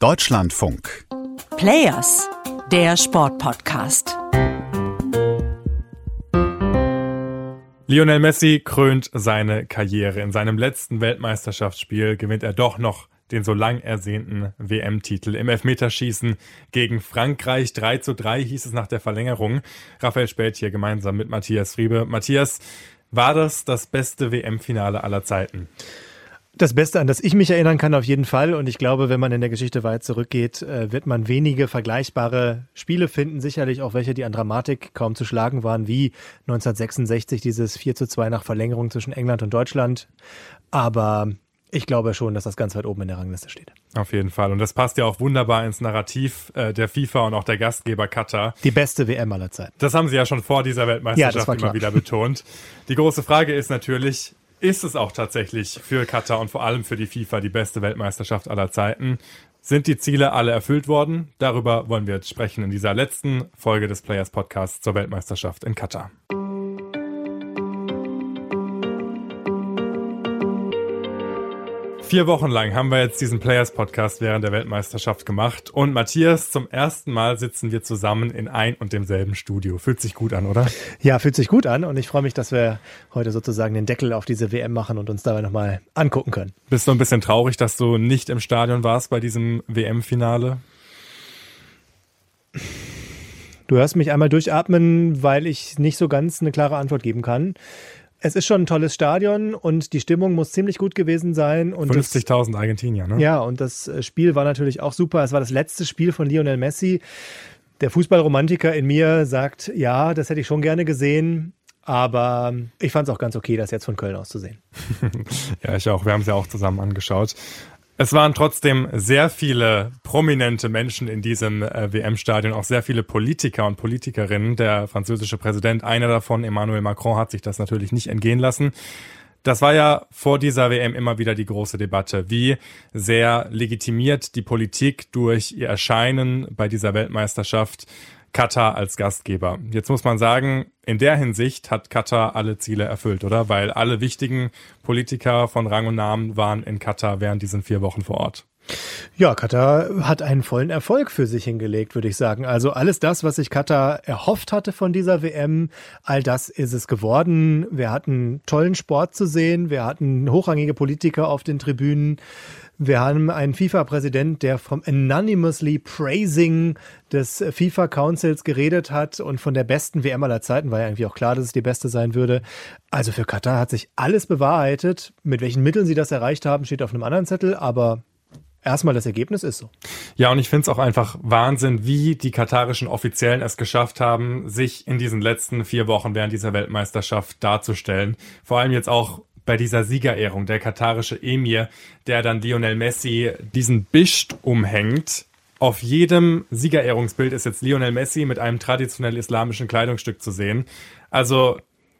Deutschlandfunk. Players, der Sportpodcast. Lionel Messi krönt seine Karriere. In seinem letzten Weltmeisterschaftsspiel gewinnt er doch noch den so lang ersehnten WM-Titel. Im Elfmeterschießen gegen Frankreich 3 zu 3 hieß es nach der Verlängerung. Raphael Spät hier gemeinsam mit Matthias Friebe. Matthias, war das das beste WM-Finale aller Zeiten? Das Beste, an das ich mich erinnern kann, auf jeden Fall. Und ich glaube, wenn man in der Geschichte weit zurückgeht, äh, wird man wenige vergleichbare Spiele finden. Sicherlich auch welche, die an Dramatik kaum zu schlagen waren, wie 1966 dieses 4 zu 2 nach Verlängerung zwischen England und Deutschland. Aber ich glaube schon, dass das ganz weit oben in der Rangliste steht. Auf jeden Fall. Und das passt ja auch wunderbar ins Narrativ äh, der FIFA und auch der Gastgeber Katar. Die beste WM aller Zeiten. Das haben sie ja schon vor dieser Weltmeisterschaft ja, immer wieder betont. Die große Frage ist natürlich, ist es auch tatsächlich für Katar und vor allem für die FIFA die beste Weltmeisterschaft aller Zeiten? Sind die Ziele alle erfüllt worden? Darüber wollen wir jetzt sprechen in dieser letzten Folge des Players Podcasts zur Weltmeisterschaft in Katar. Vier Wochen lang haben wir jetzt diesen Players Podcast während der Weltmeisterschaft gemacht. Und Matthias, zum ersten Mal sitzen wir zusammen in ein und demselben Studio. Fühlt sich gut an, oder? Ja, fühlt sich gut an. Und ich freue mich, dass wir heute sozusagen den Deckel auf diese WM machen und uns dabei nochmal angucken können. Bist du ein bisschen traurig, dass du nicht im Stadion warst bei diesem WM-Finale? Du hörst mich einmal durchatmen, weil ich nicht so ganz eine klare Antwort geben kann. Es ist schon ein tolles Stadion und die Stimmung muss ziemlich gut gewesen sein. 50.000 Argentinier, ne? Ja, und das äh, Spiel war natürlich auch super. Es war das letzte Spiel von Lionel Messi. Der Fußballromantiker in mir sagt, ja, das hätte ich schon gerne gesehen. Aber ich fand es auch ganz okay, das jetzt von Köln aus zu sehen. ja, ich auch. Wir haben es ja auch zusammen angeschaut. Es waren trotzdem sehr viele prominente Menschen in diesem äh, WM-Stadion, auch sehr viele Politiker und Politikerinnen. Der französische Präsident, einer davon, Emmanuel Macron, hat sich das natürlich nicht entgehen lassen. Das war ja vor dieser WM immer wieder die große Debatte. Wie sehr legitimiert die Politik durch ihr Erscheinen bei dieser Weltmeisterschaft Katar als Gastgeber. Jetzt muss man sagen, in der Hinsicht hat Katar alle Ziele erfüllt, oder? Weil alle wichtigen Politiker von Rang und Namen waren in Katar während diesen vier Wochen vor Ort. Ja, Katar hat einen vollen Erfolg für sich hingelegt, würde ich sagen. Also alles das, was sich Katar erhofft hatte von dieser WM, all das ist es geworden. Wir hatten tollen Sport zu sehen, wir hatten hochrangige Politiker auf den Tribünen. Wir haben einen FIFA-Präsident, der vom Anonymously Praising des FIFA Councils geredet hat und von der besten WM aller Zeiten war ja irgendwie auch klar, dass es die beste sein würde. Also für Katar hat sich alles bewahrheitet. Mit welchen Mitteln sie das erreicht haben, steht auf einem anderen Zettel, aber erstmal das Ergebnis ist so. Ja, und ich finde es auch einfach Wahnsinn, wie die katarischen Offiziellen es geschafft haben, sich in diesen letzten vier Wochen während dieser Weltmeisterschaft darzustellen. Vor allem jetzt auch bei dieser Siegerehrung, der katarische Emir, der dann Lionel Messi diesen Bischt umhängt. Auf jedem Siegerehrungsbild ist jetzt Lionel Messi mit einem traditionell islamischen Kleidungsstück zu sehen. Also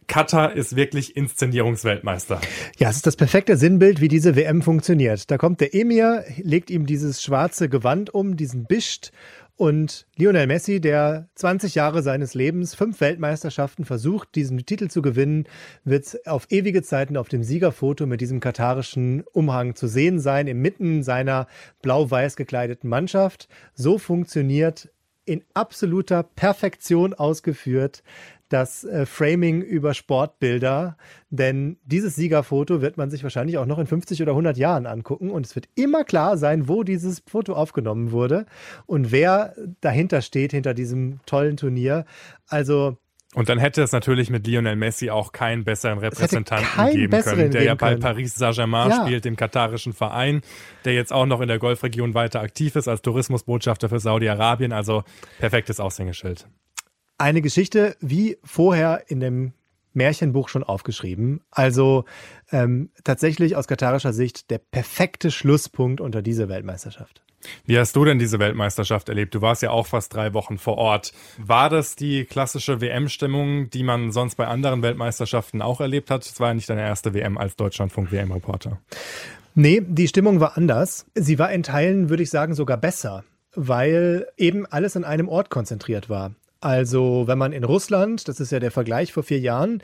Katar ist wirklich Inszenierungsweltmeister. Ja, es ist das perfekte Sinnbild, wie diese WM funktioniert. Da kommt der Emir, legt ihm dieses schwarze Gewand um, diesen Bischt und Lionel Messi, der 20 Jahre seines Lebens, fünf Weltmeisterschaften versucht, diesen Titel zu gewinnen, wird auf ewige Zeiten auf dem Siegerfoto mit diesem katarischen Umhang zu sehen sein, inmitten seiner blau-weiß gekleideten Mannschaft. So funktioniert in absoluter Perfektion ausgeführt das äh, Framing über Sportbilder, denn dieses Siegerfoto wird man sich wahrscheinlich auch noch in 50 oder 100 Jahren angucken und es wird immer klar sein, wo dieses Foto aufgenommen wurde und wer dahinter steht, hinter diesem tollen Turnier. Also und dann hätte es natürlich mit Lionel Messi auch keinen besseren Repräsentanten geben können, der ja bei Paris Saint-Germain ja. spielt, dem katarischen Verein, der jetzt auch noch in der Golfregion weiter aktiv ist als Tourismusbotschafter für Saudi-Arabien. Also perfektes Aushängeschild eine Geschichte wie vorher in dem Märchenbuch schon aufgeschrieben. Also ähm, tatsächlich aus katarischer Sicht der perfekte Schlusspunkt unter diese Weltmeisterschaft. Wie hast du denn diese Weltmeisterschaft erlebt? Du warst ja auch fast drei Wochen vor Ort. War das die klassische WM-Stimmung, die man sonst bei anderen Weltmeisterschaften auch erlebt hat? Es war ja nicht deine erste WM als Deutschlandfunk-WM-Reporter. Nee, die Stimmung war anders. Sie war in Teilen, würde ich sagen, sogar besser, weil eben alles an einem Ort konzentriert war. Also wenn man in Russland, das ist ja der Vergleich vor vier Jahren,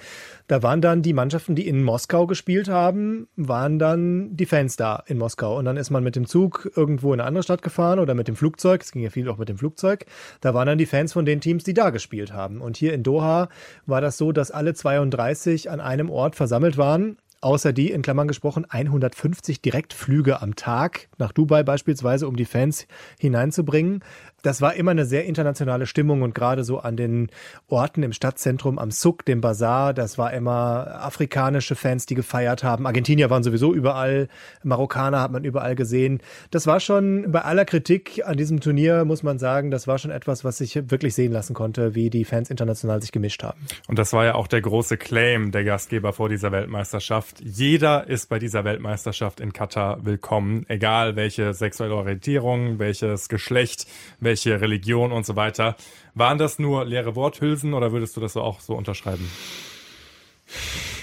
da waren dann die Mannschaften, die in Moskau gespielt haben, waren dann die Fans da in Moskau. Und dann ist man mit dem Zug irgendwo in eine andere Stadt gefahren oder mit dem Flugzeug, es ging ja viel auch mit dem Flugzeug, da waren dann die Fans von den Teams, die da gespielt haben. Und hier in Doha war das so, dass alle 32 an einem Ort versammelt waren außer die, in Klammern gesprochen, 150 Direktflüge am Tag nach Dubai beispielsweise, um die Fans hineinzubringen das war immer eine sehr internationale Stimmung und gerade so an den Orten im Stadtzentrum, am Suk, dem Bazar, das war immer afrikanische Fans, die gefeiert haben. Argentinier waren sowieso überall, Marokkaner hat man überall gesehen. Das war schon bei aller Kritik an diesem Turnier, muss man sagen, das war schon etwas, was sich wirklich sehen lassen konnte, wie die Fans international sich gemischt haben. Und das war ja auch der große Claim der Gastgeber vor dieser Weltmeisterschaft. Jeder ist bei dieser Weltmeisterschaft in Katar willkommen, egal welche sexuelle Orientierung, welches Geschlecht, welche welche Religion und so weiter. Waren das nur leere Worthülsen oder würdest du das auch so unterschreiben?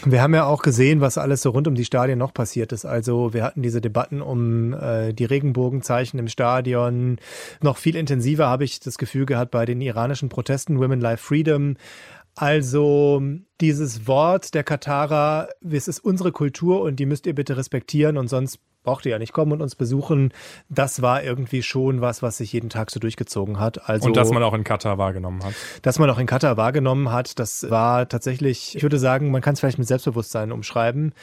Wir haben ja auch gesehen, was alles so rund um die Stadien noch passiert ist. Also wir hatten diese Debatten um äh, die Regenbogenzeichen im Stadion. Noch viel intensiver habe ich das Gefühl gehabt bei den iranischen Protesten Women Life Freedom. Also dieses Wort der Katarer, es ist unsere Kultur und die müsst ihr bitte respektieren und sonst braucht ihr ja nicht kommen und uns besuchen. Das war irgendwie schon was, was sich jeden Tag so durchgezogen hat. Also, und dass man auch in Katar wahrgenommen hat. Dass man auch in Katar wahrgenommen hat, das war tatsächlich, ich würde sagen, man kann es vielleicht mit Selbstbewusstsein umschreiben.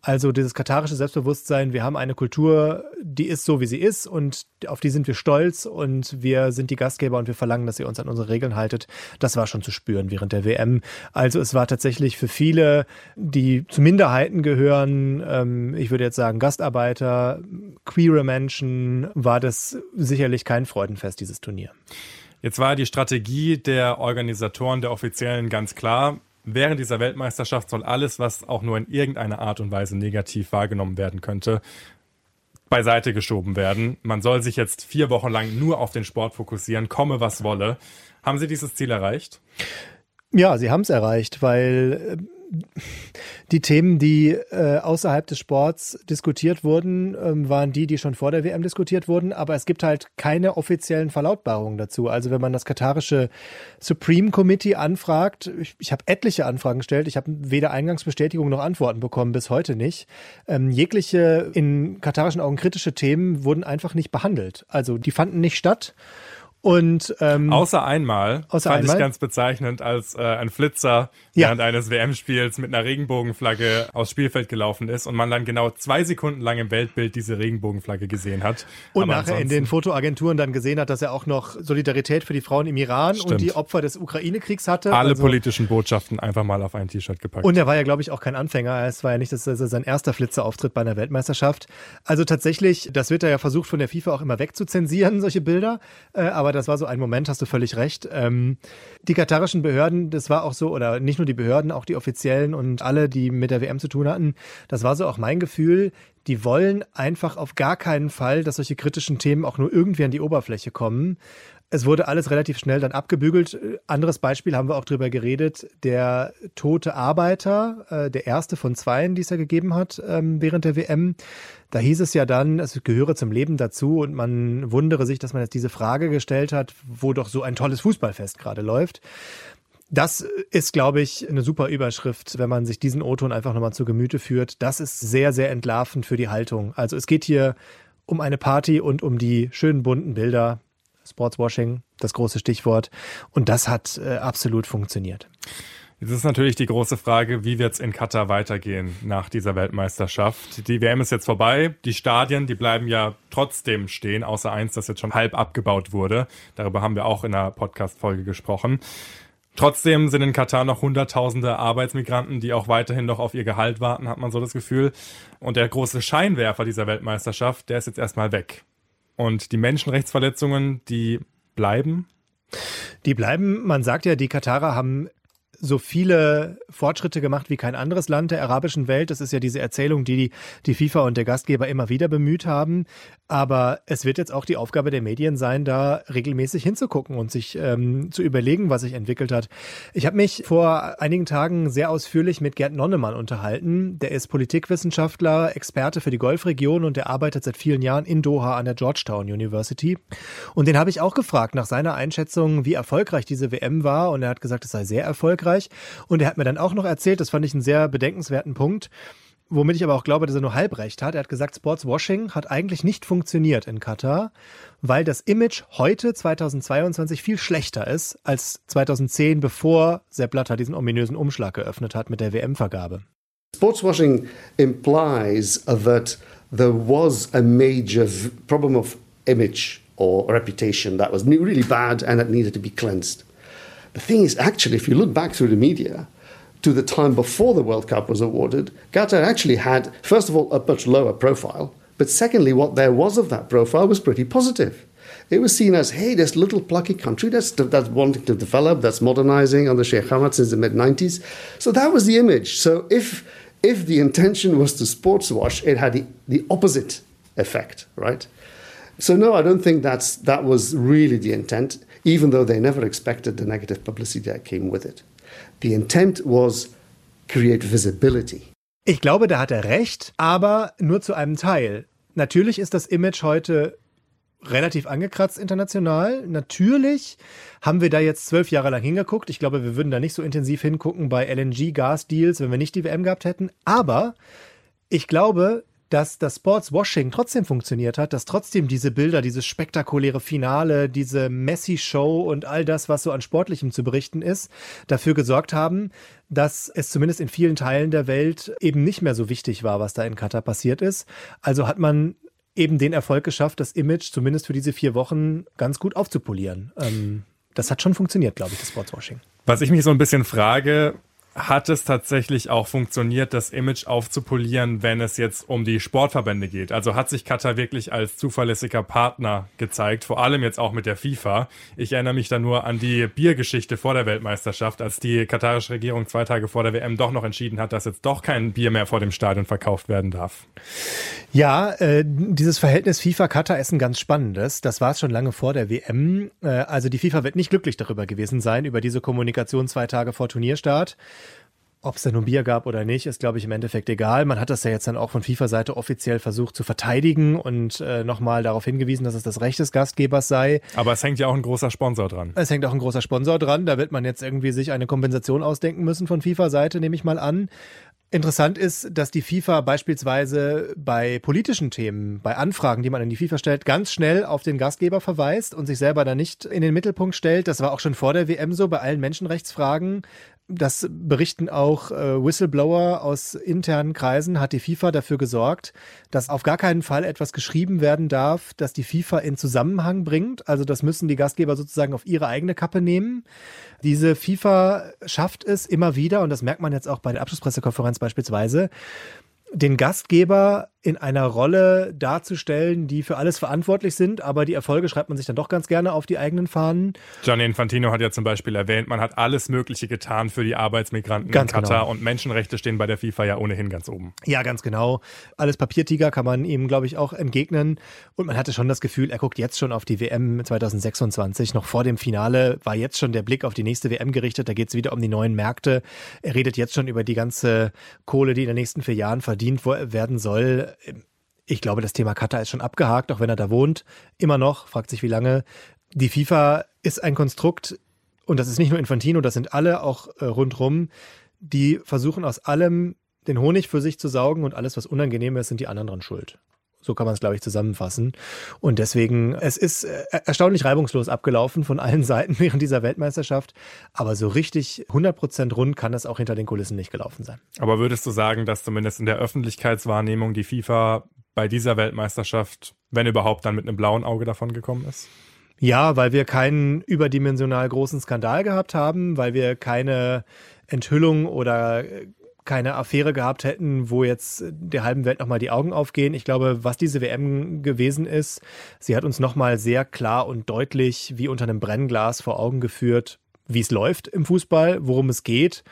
Also dieses katarische Selbstbewusstsein, wir haben eine Kultur, die ist so, wie sie ist und auf die sind wir stolz und wir sind die Gastgeber und wir verlangen, dass ihr uns an unsere Regeln haltet. Das war schon zu spüren während der WM. Also es war tatsächlich für viele, die zu Minderheiten gehören, ähm, ich würde jetzt sagen Gastarbeiter, queere Menschen, war das sicherlich kein Freudenfest, dieses Turnier. Jetzt war die Strategie der Organisatoren, der Offiziellen ganz klar während dieser Weltmeisterschaft soll alles, was auch nur in irgendeiner Art und Weise negativ wahrgenommen werden könnte, beiseite geschoben werden. Man soll sich jetzt vier Wochen lang nur auf den Sport fokussieren, komme was wolle. Haben Sie dieses Ziel erreicht? Ja, sie haben es erreicht, weil äh, die Themen, die äh, außerhalb des Sports diskutiert wurden, ähm, waren die, die schon vor der WM diskutiert wurden. Aber es gibt halt keine offiziellen Verlautbarungen dazu. Also wenn man das katarische Supreme Committee anfragt, ich, ich habe etliche Anfragen gestellt, ich habe weder Eingangsbestätigung noch Antworten bekommen, bis heute nicht. Ähm, jegliche in katarischen Augen kritische Themen wurden einfach nicht behandelt. Also die fanden nicht statt. Und ähm, außer einmal außer fand einmal? ich ganz bezeichnend, als äh, ein Flitzer ja. während eines WM-Spiels mit einer Regenbogenflagge aufs Spielfeld gelaufen ist und man dann genau zwei Sekunden lang im Weltbild diese Regenbogenflagge gesehen hat. Und Aber nachher in den Fotoagenturen dann gesehen hat, dass er auch noch Solidarität für die Frauen im Iran stimmt. und die Opfer des Ukraine-Kriegs hatte. Alle also, politischen Botschaften einfach mal auf ein T-Shirt gepackt. Und er war ja, glaube ich, auch kein Anfänger. Es war ja nicht dass er sein erster Flitzerauftritt bei einer Weltmeisterschaft. Also tatsächlich, das wird ja versucht von der FIFA auch immer wegzuzensieren, solche Bilder. Äh, aber das war so ein Moment, hast du völlig recht. Ähm, die katarischen Behörden, das war auch so, oder nicht nur die Behörden, auch die Offiziellen und alle, die mit der WM zu tun hatten, das war so auch mein Gefühl, die wollen einfach auf gar keinen Fall, dass solche kritischen Themen auch nur irgendwie an die Oberfläche kommen. Es wurde alles relativ schnell dann abgebügelt. Anderes Beispiel haben wir auch drüber geredet. Der tote Arbeiter, äh, der erste von zweien, die es ja gegeben hat ähm, während der WM. Da hieß es ja dann, es gehöre zum Leben dazu und man wundere sich, dass man jetzt diese Frage gestellt hat, wo doch so ein tolles Fußballfest gerade läuft. Das ist, glaube ich, eine super Überschrift, wenn man sich diesen O-Ton einfach nochmal zu Gemüte führt. Das ist sehr, sehr entlarvend für die Haltung. Also es geht hier um eine Party und um die schönen bunten Bilder. Sportswashing, das große Stichwort. Und das hat äh, absolut funktioniert. Jetzt ist natürlich die große Frage, wie wird es in Katar weitergehen nach dieser Weltmeisterschaft? Die WM ist jetzt vorbei. Die Stadien, die bleiben ja trotzdem stehen, außer eins, das jetzt schon halb abgebaut wurde. Darüber haben wir auch in einer Podcast-Folge gesprochen. Trotzdem sind in Katar noch Hunderttausende Arbeitsmigranten, die auch weiterhin noch auf ihr Gehalt warten, hat man so das Gefühl. Und der große Scheinwerfer dieser Weltmeisterschaft, der ist jetzt erstmal weg. Und die Menschenrechtsverletzungen, die bleiben? Die bleiben. Man sagt ja, die Katarer haben so viele Fortschritte gemacht wie kein anderes Land der arabischen Welt. Das ist ja diese Erzählung, die die FIFA und der Gastgeber immer wieder bemüht haben. Aber es wird jetzt auch die Aufgabe der Medien sein, da regelmäßig hinzugucken und sich ähm, zu überlegen, was sich entwickelt hat. Ich habe mich vor einigen Tagen sehr ausführlich mit Gerd Nonnemann unterhalten. Der ist Politikwissenschaftler, Experte für die Golfregion und der arbeitet seit vielen Jahren in Doha an der Georgetown University. Und den habe ich auch gefragt nach seiner Einschätzung, wie erfolgreich diese WM war. Und er hat gesagt, es sei sehr erfolgreich. Und er hat mir dann auch noch erzählt, das fand ich einen sehr bedenkenswerten Punkt, womit ich aber auch glaube, dass er nur halb recht hat. Er hat gesagt, Sportswashing hat eigentlich nicht funktioniert in Katar, weil das Image heute 2022 viel schlechter ist als 2010, bevor Sepp Blatter diesen ominösen Umschlag geöffnet hat mit der WM-Vergabe. Sportswashing implies that there was a major problem of image or reputation that was really bad and that needed to be cleansed. The thing is, actually, if you look back through the media, to the time before the World Cup was awarded, Qatar actually had, first of all, a much lower profile, but secondly, what there was of that profile was pretty positive. It was seen as, hey, this little plucky country that's, that's wanting to develop, that's modernizing under Sheikh Hamad since the mid 90s. So that was the image. So if, if the intention was to sports wash, it had the, the opposite effect, right? So no, I don't think that's, that was really the intent, even though they never expected the negative publicity that came with it. The intent was create visibility. Ich glaube, da hat er recht, aber nur zu einem Teil. Natürlich ist das Image heute relativ angekratzt international. Natürlich haben wir da jetzt zwölf Jahre lang hingeguckt. Ich glaube, wir würden da nicht so intensiv hingucken bei LNG-Gas-Deals, wenn wir nicht die WM gehabt hätten. Aber ich glaube, dass das Sportswashing trotzdem funktioniert hat, dass trotzdem diese Bilder, dieses spektakuläre Finale, diese Messi-Show und all das, was so an Sportlichem zu berichten ist, dafür gesorgt haben, dass es zumindest in vielen Teilen der Welt eben nicht mehr so wichtig war, was da in Katar passiert ist. Also hat man eben den Erfolg geschafft, das Image zumindest für diese vier Wochen ganz gut aufzupolieren. Ähm, das hat schon funktioniert, glaube ich, das Sportswashing. Was ich mich so ein bisschen frage, hat es tatsächlich auch funktioniert, das Image aufzupolieren, wenn es jetzt um die Sportverbände geht? Also hat sich Katar wirklich als zuverlässiger Partner gezeigt, vor allem jetzt auch mit der FIFA. Ich erinnere mich da nur an die Biergeschichte vor der Weltmeisterschaft, als die katarische Regierung zwei Tage vor der WM doch noch entschieden hat, dass jetzt doch kein Bier mehr vor dem Stadion verkauft werden darf. Ja, äh, dieses Verhältnis FIFA-Katar ist ein ganz spannendes. Das war es schon lange vor der WM. Äh, also die FIFA wird nicht glücklich darüber gewesen sein, über diese Kommunikation zwei Tage vor Turnierstart. Ob es da nun Bier gab oder nicht, ist, glaube ich, im Endeffekt egal. Man hat das ja jetzt dann auch von FIFA-Seite offiziell versucht zu verteidigen und äh, nochmal darauf hingewiesen, dass es das Recht des Gastgebers sei. Aber es hängt ja auch ein großer Sponsor dran. Es hängt auch ein großer Sponsor dran. Da wird man jetzt irgendwie sich eine Kompensation ausdenken müssen von FIFA-Seite, nehme ich mal an. Interessant ist, dass die FIFA beispielsweise bei politischen Themen, bei Anfragen, die man an die FIFA stellt, ganz schnell auf den Gastgeber verweist und sich selber da nicht in den Mittelpunkt stellt. Das war auch schon vor der WM so bei allen Menschenrechtsfragen. Das berichten auch äh, Whistleblower aus internen Kreisen, hat die FIFA dafür gesorgt, dass auf gar keinen Fall etwas geschrieben werden darf, das die FIFA in Zusammenhang bringt. Also das müssen die Gastgeber sozusagen auf ihre eigene Kappe nehmen. Diese FIFA schafft es immer wieder, und das merkt man jetzt auch bei der Abschlusspressekonferenz beispielsweise, den Gastgeber in einer Rolle darzustellen, die für alles verantwortlich sind, aber die Erfolge schreibt man sich dann doch ganz gerne auf die eigenen Fahnen. Gianni Infantino hat ja zum Beispiel erwähnt, man hat alles Mögliche getan für die Arbeitsmigranten ganz in Katar genau. und Menschenrechte stehen bei der FIFA ja ohnehin ganz oben. Ja, ganz genau. Alles Papiertiger kann man ihm, glaube ich, auch entgegnen. Und man hatte schon das Gefühl, er guckt jetzt schon auf die WM 2026. Noch vor dem Finale war jetzt schon der Blick auf die nächste WM gerichtet. Da geht es wieder um die neuen Märkte. Er redet jetzt schon über die ganze Kohle, die in den nächsten vier Jahren verdient werden soll ich glaube, das Thema Katar ist schon abgehakt, auch wenn er da wohnt. Immer noch, fragt sich wie lange. Die FIFA ist ein Konstrukt, und das ist nicht nur Infantino, das sind alle auch äh, rundrum, die versuchen aus allem den Honig für sich zu saugen und alles, was unangenehm ist, sind die anderen dran schuld. So kann man es, glaube ich, zusammenfassen. Und deswegen, es ist äh, erstaunlich reibungslos abgelaufen von allen Seiten während dieser Weltmeisterschaft. Aber so richtig 100% rund kann das auch hinter den Kulissen nicht gelaufen sein. Aber würdest du sagen, dass zumindest in der Öffentlichkeitswahrnehmung die FIFA bei dieser Weltmeisterschaft, wenn überhaupt, dann mit einem blauen Auge davon gekommen ist? Ja, weil wir keinen überdimensional großen Skandal gehabt haben, weil wir keine Enthüllung oder keine Affäre gehabt hätten, wo jetzt der halben Welt nochmal die Augen aufgehen. Ich glaube, was diese WM gewesen ist, sie hat uns nochmal sehr klar und deutlich wie unter einem Brennglas vor Augen geführt, wie es läuft im Fußball, worum es geht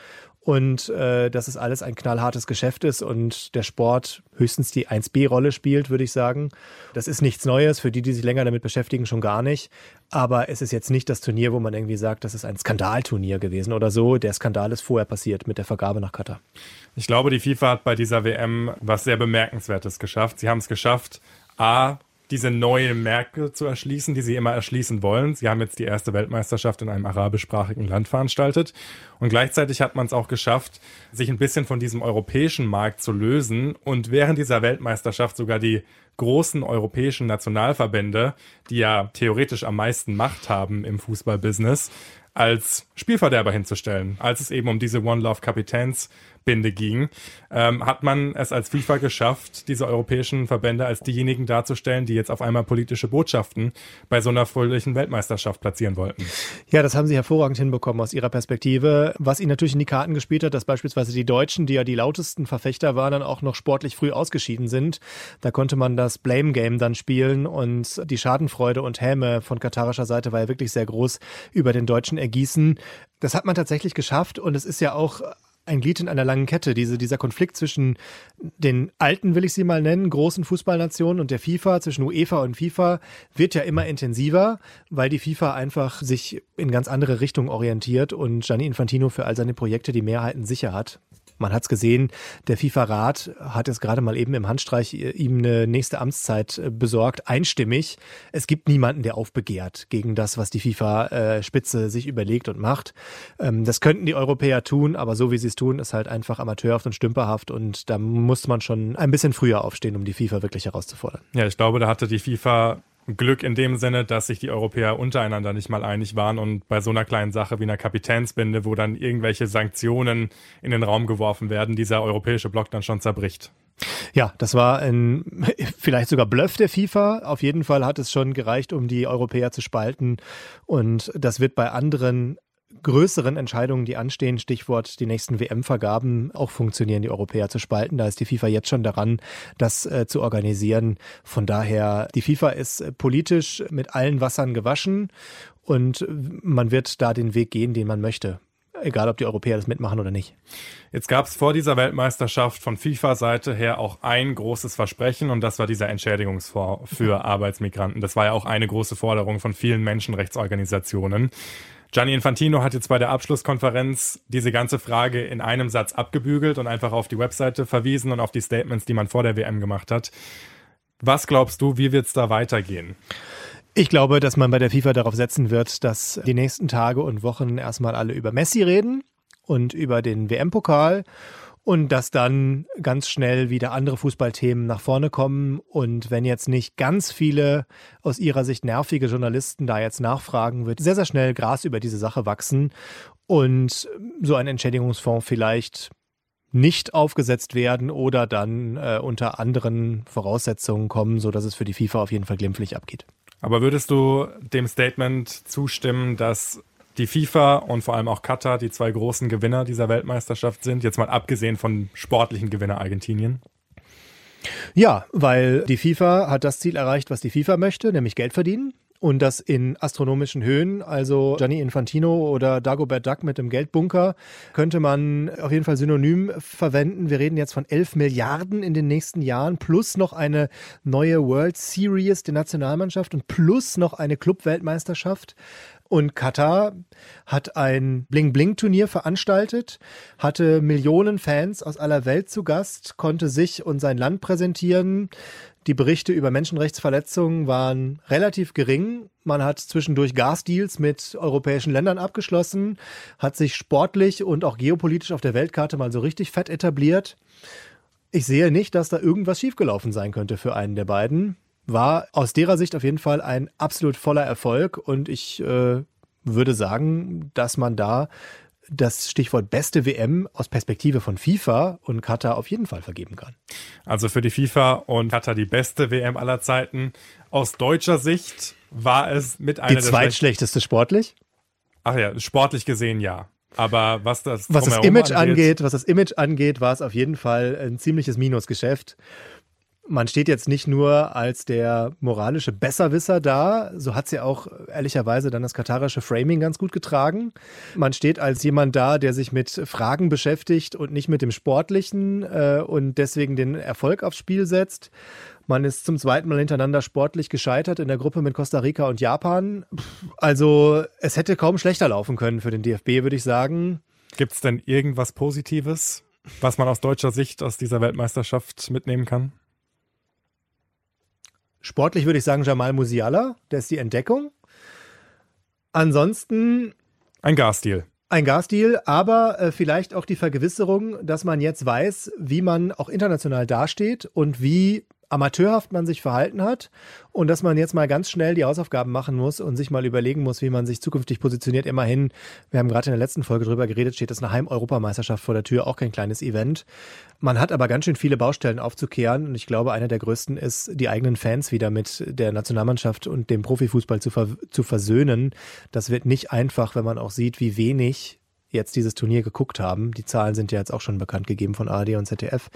und äh, dass es alles ein knallhartes Geschäft ist und der Sport höchstens die 1B-Rolle spielt, würde ich sagen. Das ist nichts Neues, für die, die sich länger damit beschäftigen, schon gar nicht. Aber es ist jetzt nicht das Turnier, wo man irgendwie sagt, das ist ein Skandalturnier gewesen oder so. Der Skandal ist vorher passiert mit der Vergabe nach Katar. Ich glaube, die FIFA hat bei dieser WM was sehr Bemerkenswertes geschafft. Sie haben es geschafft, A, diese neuen Märkte zu erschließen, die sie immer erschließen wollen. Sie haben jetzt die erste Weltmeisterschaft in einem arabischsprachigen Land veranstaltet. Und gleichzeitig hat man es auch geschafft, sich ein bisschen von diesem europäischen Markt zu lösen und während dieser Weltmeisterschaft sogar die großen europäischen Nationalverbände, die ja theoretisch am meisten Macht haben im Fußballbusiness, als Spielverderber hinzustellen, als es eben um diese One Love Kapitäns Binde ging, ähm, hat man es als FIFA geschafft, diese europäischen Verbände als diejenigen darzustellen, die jetzt auf einmal politische Botschaften bei so einer fröhlichen Weltmeisterschaft platzieren wollten. Ja, das haben sie hervorragend hinbekommen aus ihrer Perspektive. Was ihnen natürlich in die Karten gespielt hat, dass beispielsweise die Deutschen, die ja die lautesten Verfechter waren, dann auch noch sportlich früh ausgeschieden sind. Da konnte man das Blame Game dann spielen und die Schadenfreude und Häme von katarischer Seite war ja wirklich sehr groß über den Deutschen ergießen. Das hat man tatsächlich geschafft und es ist ja auch ein Glied in einer langen Kette. Diese, dieser Konflikt zwischen den alten, will ich sie mal nennen, großen Fußballnationen und der FIFA, zwischen UEFA und FIFA, wird ja immer intensiver, weil die FIFA einfach sich in ganz andere Richtungen orientiert und Gianni Infantino für all seine Projekte die Mehrheiten sicher hat. Man hat es gesehen, der FIFA-Rat hat es gerade mal eben im Handstreich äh, ihm eine nächste Amtszeit äh, besorgt, einstimmig. Es gibt niemanden, der aufbegehrt gegen das, was die FIFA-Spitze sich überlegt und macht. Ähm, das könnten die Europäer tun, aber so wie sie es tun, ist halt einfach amateurhaft und stümperhaft und da muss man schon ein bisschen früher aufstehen, um die FIFA wirklich herauszufordern. Ja, ich glaube, da hatte die FIFA Glück in dem Sinne, dass sich die Europäer untereinander nicht mal einig waren und bei so einer kleinen Sache wie einer Kapitänsbinde, wo dann irgendwelche Sanktionen in den Raum geworfen werden, dieser europäische Block dann schon zerbricht. Ja, das war ein vielleicht sogar Bluff der FIFA. Auf jeden Fall hat es schon gereicht, um die Europäer zu spalten. Und das wird bei anderen größeren Entscheidungen, die anstehen, Stichwort die nächsten WM-Vergaben, auch funktionieren, die Europäer zu spalten. Da ist die FIFA jetzt schon daran, das äh, zu organisieren. Von daher, die FIFA ist äh, politisch mit allen Wassern gewaschen und man wird da den Weg gehen, den man möchte egal ob die Europäer das mitmachen oder nicht. Jetzt gab es vor dieser Weltmeisterschaft von FIFA-Seite her auch ein großes Versprechen und das war dieser Entschädigungsfonds für Arbeitsmigranten. Das war ja auch eine große Forderung von vielen Menschenrechtsorganisationen. Gianni Infantino hat jetzt bei der Abschlusskonferenz diese ganze Frage in einem Satz abgebügelt und einfach auf die Webseite verwiesen und auf die Statements, die man vor der WM gemacht hat. Was glaubst du, wie wird es da weitergehen? Ich glaube, dass man bei der FIFA darauf setzen wird, dass die nächsten Tage und Wochen erstmal alle über Messi reden und über den WM-Pokal und dass dann ganz schnell wieder andere Fußballthemen nach vorne kommen. Und wenn jetzt nicht ganz viele aus ihrer Sicht nervige Journalisten da jetzt nachfragen, wird sehr, sehr schnell Gras über diese Sache wachsen und so ein Entschädigungsfonds vielleicht nicht aufgesetzt werden oder dann äh, unter anderen Voraussetzungen kommen, sodass es für die FIFA auf jeden Fall glimpflich abgeht. Aber würdest du dem Statement zustimmen, dass die FIFA und vor allem auch Katar die zwei großen Gewinner dieser Weltmeisterschaft sind, jetzt mal abgesehen von sportlichen Gewinner Argentinien? Ja, weil die FIFA hat das Ziel erreicht, was die FIFA möchte, nämlich Geld verdienen. Und das in astronomischen Höhen. Also Gianni Infantino oder Dagobert Duck mit dem Geldbunker könnte man auf jeden Fall synonym verwenden. Wir reden jetzt von 11 Milliarden in den nächsten Jahren plus noch eine neue World Series der Nationalmannschaft und plus noch eine Clubweltmeisterschaft. Und Katar hat ein Bling-Bling-Turnier veranstaltet, hatte Millionen Fans aus aller Welt zu Gast, konnte sich und sein Land präsentieren. Die Berichte über Menschenrechtsverletzungen waren relativ gering. Man hat zwischendurch Gasdeals mit europäischen Ländern abgeschlossen, hat sich sportlich und auch geopolitisch auf der Weltkarte mal so richtig fett etabliert. Ich sehe nicht, dass da irgendwas schiefgelaufen sein könnte für einen der beiden war aus derer Sicht auf jeden Fall ein absolut voller Erfolg und ich äh, würde sagen, dass man da das Stichwort beste WM aus Perspektive von FIFA und Katar auf jeden Fall vergeben kann. Also für die FIFA und Katar die beste WM aller Zeiten. Aus deutscher Sicht war es mit einer die zweitschlechteste sportlich? Ach ja, sportlich gesehen ja. Aber was das was das Image angeht, angeht, was das Image angeht, war es auf jeden Fall ein ziemliches Minusgeschäft. Man steht jetzt nicht nur als der moralische Besserwisser da, so hat sie ja auch ehrlicherweise dann das katarische Framing ganz gut getragen. Man steht als jemand da, der sich mit Fragen beschäftigt und nicht mit dem Sportlichen äh, und deswegen den Erfolg aufs Spiel setzt. Man ist zum zweiten Mal hintereinander sportlich gescheitert in der Gruppe mit Costa Rica und Japan. Also es hätte kaum schlechter laufen können für den DFB, würde ich sagen. Gibt es denn irgendwas Positives, was man aus deutscher Sicht aus dieser Weltmeisterschaft mitnehmen kann? Sportlich würde ich sagen Jamal Musiala, der ist die Entdeckung. Ansonsten. Ein Garstil. Ein Garstil, aber äh, vielleicht auch die Vergewisserung, dass man jetzt weiß, wie man auch international dasteht und wie amateurhaft man sich verhalten hat und dass man jetzt mal ganz schnell die Hausaufgaben machen muss und sich mal überlegen muss, wie man sich zukünftig positioniert. Immerhin, wir haben gerade in der letzten Folge drüber geredet, steht das eine Heim-Europameisterschaft vor der Tür, auch kein kleines Event. Man hat aber ganz schön viele Baustellen aufzukehren und ich glaube, einer der größten ist, die eigenen Fans wieder mit der Nationalmannschaft und dem Profifußball zu, ver zu versöhnen. Das wird nicht einfach, wenn man auch sieht, wie wenig jetzt dieses Turnier geguckt haben. Die Zahlen sind ja jetzt auch schon bekannt gegeben von ARD und ZDF.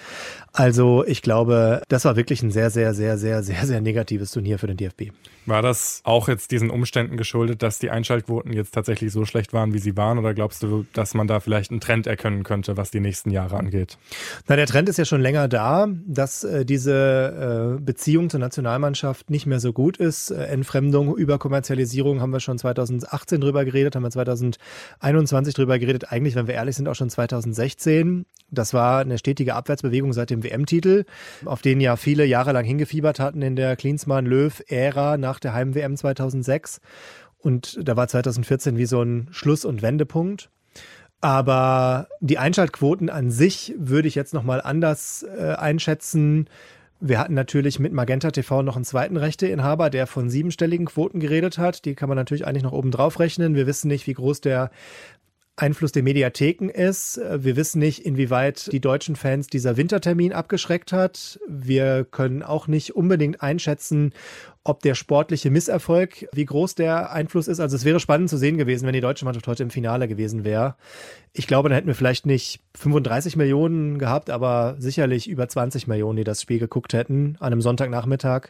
Also ich glaube, das war wirklich ein sehr, sehr, sehr, sehr, sehr, sehr negatives Turnier für den DFB. War das auch jetzt diesen Umständen geschuldet, dass die Einschaltquoten jetzt tatsächlich so schlecht waren, wie sie waren? Oder glaubst du, dass man da vielleicht einen Trend erkennen könnte, was die nächsten Jahre angeht? Na, der Trend ist ja schon länger da, dass äh, diese äh, Beziehung zur Nationalmannschaft nicht mehr so gut ist. Äh, Entfremdung, Überkommerzialisierung haben wir schon 2018 drüber geredet, haben wir 2021 drüber geredet. Eigentlich, wenn wir ehrlich sind, auch schon 2016. Das war eine stetige Abwärtsbewegung seit dem WM-Titel, auf den ja viele jahrelang hingefiebert hatten in der Klinsmann-Löw-Ära nach der Heim-WM 2006. Und da war 2014 wie so ein Schluss- und Wendepunkt. Aber die Einschaltquoten an sich würde ich jetzt nochmal anders äh, einschätzen. Wir hatten natürlich mit Magenta TV noch einen zweiten Rechteinhaber, der von siebenstelligen Quoten geredet hat. Die kann man natürlich eigentlich noch oben drauf rechnen. Wir wissen nicht, wie groß der Einfluss der Mediatheken ist. Wir wissen nicht, inwieweit die deutschen Fans dieser Wintertermin abgeschreckt hat. Wir können auch nicht unbedingt einschätzen, ob der sportliche Misserfolg, wie groß der Einfluss ist. Also es wäre spannend zu sehen gewesen, wenn die deutsche Mannschaft heute im Finale gewesen wäre. Ich glaube, dann hätten wir vielleicht nicht 35 Millionen gehabt, aber sicherlich über 20 Millionen, die das Spiel geguckt hätten an einem Sonntagnachmittag.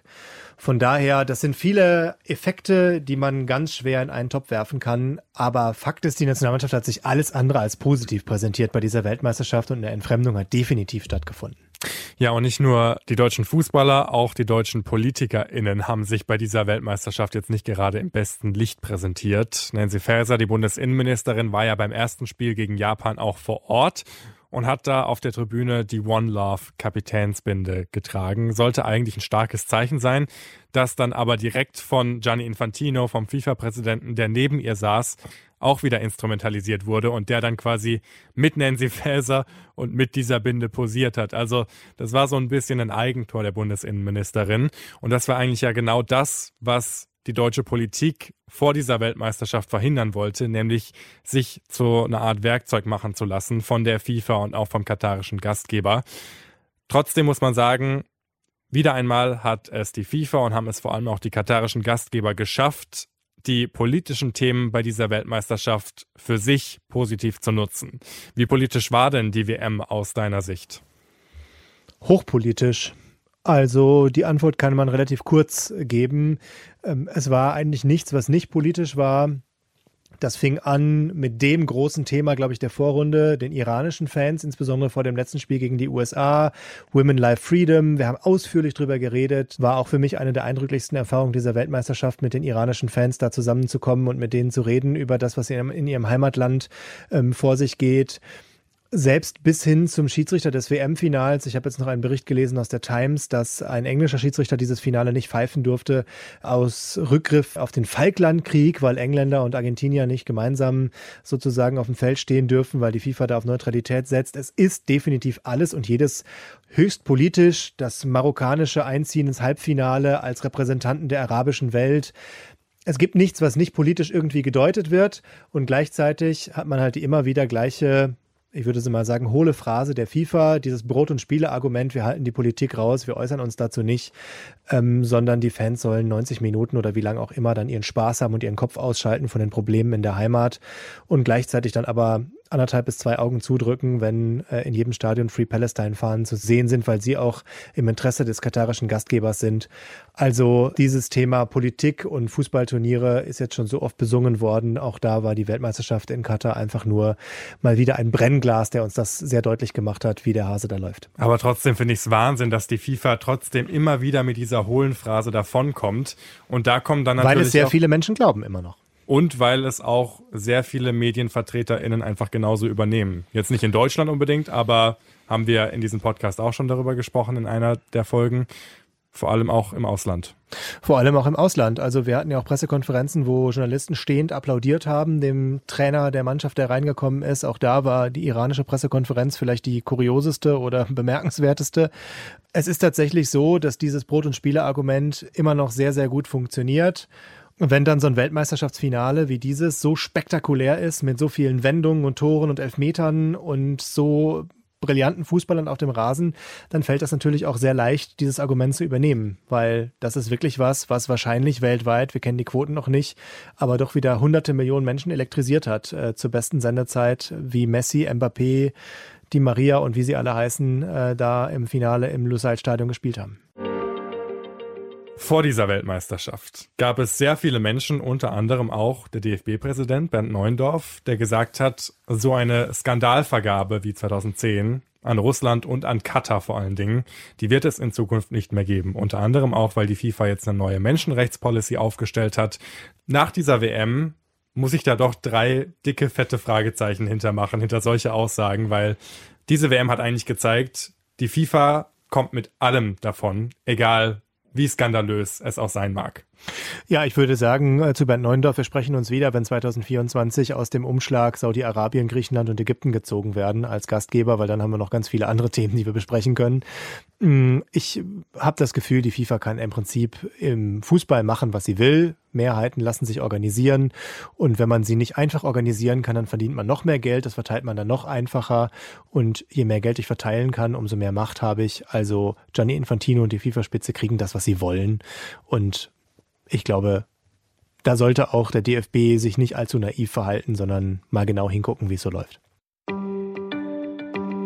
Von daher, das sind viele Effekte, die man ganz schwer in einen Topf werfen kann. Aber Fakt ist, die Nationalmannschaft hat sich alles andere als positiv präsentiert bei dieser Weltmeisterschaft und eine Entfremdung hat definitiv stattgefunden. Ja, und nicht nur die deutschen Fußballer, auch die deutschen PolitikerInnen haben sich bei dieser Weltmeisterschaft jetzt nicht gerade im besten Licht präsentiert. Nancy Faeser, die Bundesinnenministerin, war ja beim ersten Spiel gegen Japan auch vor Ort und hat da auf der Tribüne die One Love Kapitänsbinde getragen. Sollte eigentlich ein starkes Zeichen sein, das dann aber direkt von Gianni Infantino, vom FIFA-Präsidenten, der neben ihr saß, auch wieder instrumentalisiert wurde und der dann quasi mit Nancy Faeser und mit dieser Binde posiert hat. Also das war so ein bisschen ein Eigentor der Bundesinnenministerin und das war eigentlich ja genau das, was die deutsche Politik vor dieser Weltmeisterschaft verhindern wollte, nämlich sich zu einer Art Werkzeug machen zu lassen von der FIFA und auch vom katarischen Gastgeber. Trotzdem muss man sagen, wieder einmal hat es die FIFA und haben es vor allem auch die katarischen Gastgeber geschafft, die politischen Themen bei dieser Weltmeisterschaft für sich positiv zu nutzen. Wie politisch war denn die WM aus deiner Sicht? Hochpolitisch. Also die Antwort kann man relativ kurz geben. Ähm, es war eigentlich nichts, was nicht politisch war. Das fing an mit dem großen Thema, glaube ich, der Vorrunde, den iranischen Fans, insbesondere vor dem letzten Spiel gegen die USA, Women Life Freedom. Wir haben ausführlich drüber geredet. War auch für mich eine der eindrücklichsten Erfahrungen dieser Weltmeisterschaft, mit den iranischen Fans da zusammenzukommen und mit denen zu reden über das, was in ihrem Heimatland ähm, vor sich geht selbst bis hin zum Schiedsrichter des WM-Finals. Ich habe jetzt noch einen Bericht gelesen aus der Times, dass ein englischer Schiedsrichter dieses Finale nicht pfeifen durfte aus Rückgriff auf den Falklandkrieg, weil Engländer und Argentinier nicht gemeinsam sozusagen auf dem Feld stehen dürfen, weil die FIFA da auf Neutralität setzt. Es ist definitiv alles und jedes höchst politisch. Das marokkanische Einziehen ins Halbfinale als Repräsentanten der arabischen Welt, es gibt nichts, was nicht politisch irgendwie gedeutet wird und gleichzeitig hat man halt die immer wieder gleiche ich würde mal sagen, hohle Phrase der FIFA, dieses Brot- und Spiele-Argument, wir halten die Politik raus, wir äußern uns dazu nicht, ähm, sondern die Fans sollen 90 Minuten oder wie lange auch immer dann ihren Spaß haben und ihren Kopf ausschalten von den Problemen in der Heimat und gleichzeitig dann aber anderthalb bis zwei Augen zudrücken, wenn äh, in jedem Stadion Free Palestine Fahnen zu sehen sind, weil sie auch im Interesse des katarischen Gastgebers sind. Also dieses Thema Politik und Fußballturniere ist jetzt schon so oft besungen worden. Auch da war die Weltmeisterschaft in Katar einfach nur mal wieder ein Brennglas, der uns das sehr deutlich gemacht hat, wie der Hase da läuft. Aber trotzdem finde ich es Wahnsinn, dass die FIFA trotzdem immer wieder mit dieser hohlen Phrase davonkommt. Und da kommen dann natürlich. Weil es sehr viele Menschen glauben immer noch und weil es auch sehr viele MedienvertreterInnen einfach genauso übernehmen. Jetzt nicht in Deutschland unbedingt, aber haben wir in diesem Podcast auch schon darüber gesprochen in einer der Folgen. Vor allem auch im Ausland. Vor allem auch im Ausland. Also wir hatten ja auch Pressekonferenzen, wo Journalisten stehend applaudiert haben, dem Trainer der Mannschaft, der reingekommen ist. Auch da war die iranische Pressekonferenz vielleicht die kurioseste oder bemerkenswerteste. Es ist tatsächlich so, dass dieses Brot- und Spiele-Argument immer noch sehr, sehr gut funktioniert. Wenn dann so ein Weltmeisterschaftsfinale wie dieses so spektakulär ist, mit so vielen Wendungen und Toren und Elfmetern und so brillanten Fußballern auf dem Rasen, dann fällt das natürlich auch sehr leicht, dieses Argument zu übernehmen, weil das ist wirklich was, was wahrscheinlich weltweit, wir kennen die Quoten noch nicht, aber doch wieder hunderte Millionen Menschen elektrisiert hat, äh, zur besten Sendezeit, wie Messi, Mbappé, die Maria und wie sie alle heißen, äh, da im Finale im Lusail-Stadion gespielt haben. Vor dieser Weltmeisterschaft gab es sehr viele Menschen, unter anderem auch der DFB-Präsident Bernd Neuendorf, der gesagt hat, so eine Skandalvergabe wie 2010 an Russland und an Katar vor allen Dingen, die wird es in Zukunft nicht mehr geben. Unter anderem auch, weil die FIFA jetzt eine neue Menschenrechtspolicy aufgestellt hat. Nach dieser WM muss ich da doch drei dicke, fette Fragezeichen hintermachen, hinter solche Aussagen, weil diese WM hat eigentlich gezeigt, die FIFA kommt mit allem davon, egal wie skandalös es auch sein mag. Ja, ich würde sagen äh, zu Bernd Neuendorf, wir sprechen uns wieder, wenn 2024 aus dem Umschlag Saudi-Arabien, Griechenland und Ägypten gezogen werden als Gastgeber, weil dann haben wir noch ganz viele andere Themen, die wir besprechen können. Mm, ich habe das Gefühl, die FIFA kann im Prinzip im Fußball machen, was sie will. Mehrheiten lassen sich organisieren und wenn man sie nicht einfach organisieren kann, dann verdient man noch mehr Geld, das verteilt man dann noch einfacher und je mehr Geld ich verteilen kann, umso mehr Macht habe ich. Also Gianni Infantino und die FIFA-Spitze kriegen das, was sie wollen und ich glaube, da sollte auch der DFB sich nicht allzu naiv verhalten, sondern mal genau hingucken, wie es so läuft.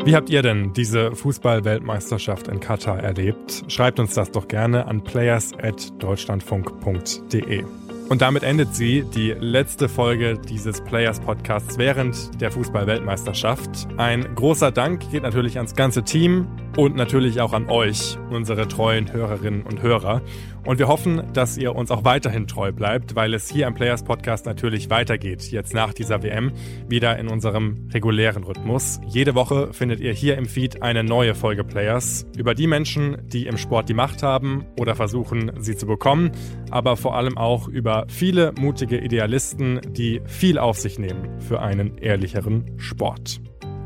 Wie habt ihr denn diese Fußball-Weltmeisterschaft in Katar erlebt? Schreibt uns das doch gerne an players@deutschlandfunk.de. Und damit endet sie, die letzte Folge dieses Players Podcasts während der Fußball-Weltmeisterschaft. Ein großer Dank geht natürlich ans ganze Team und natürlich auch an euch, unsere treuen Hörerinnen und Hörer. Und wir hoffen, dass ihr uns auch weiterhin treu bleibt, weil es hier im Players Podcast natürlich weitergeht, jetzt nach dieser WM, wieder in unserem regulären Rhythmus. Jede Woche findet ihr hier im Feed eine neue Folge Players über die Menschen, die im Sport die Macht haben oder versuchen, sie zu bekommen, aber vor allem auch über viele mutige Idealisten, die viel auf sich nehmen für einen ehrlicheren Sport.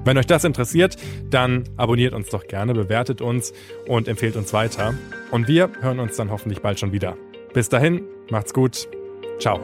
Wenn euch das interessiert, dann abonniert uns doch gerne, bewertet uns und empfehlt uns weiter. Und wir hören uns dann hoffentlich bald schon wieder. Bis dahin, macht's gut. Ciao.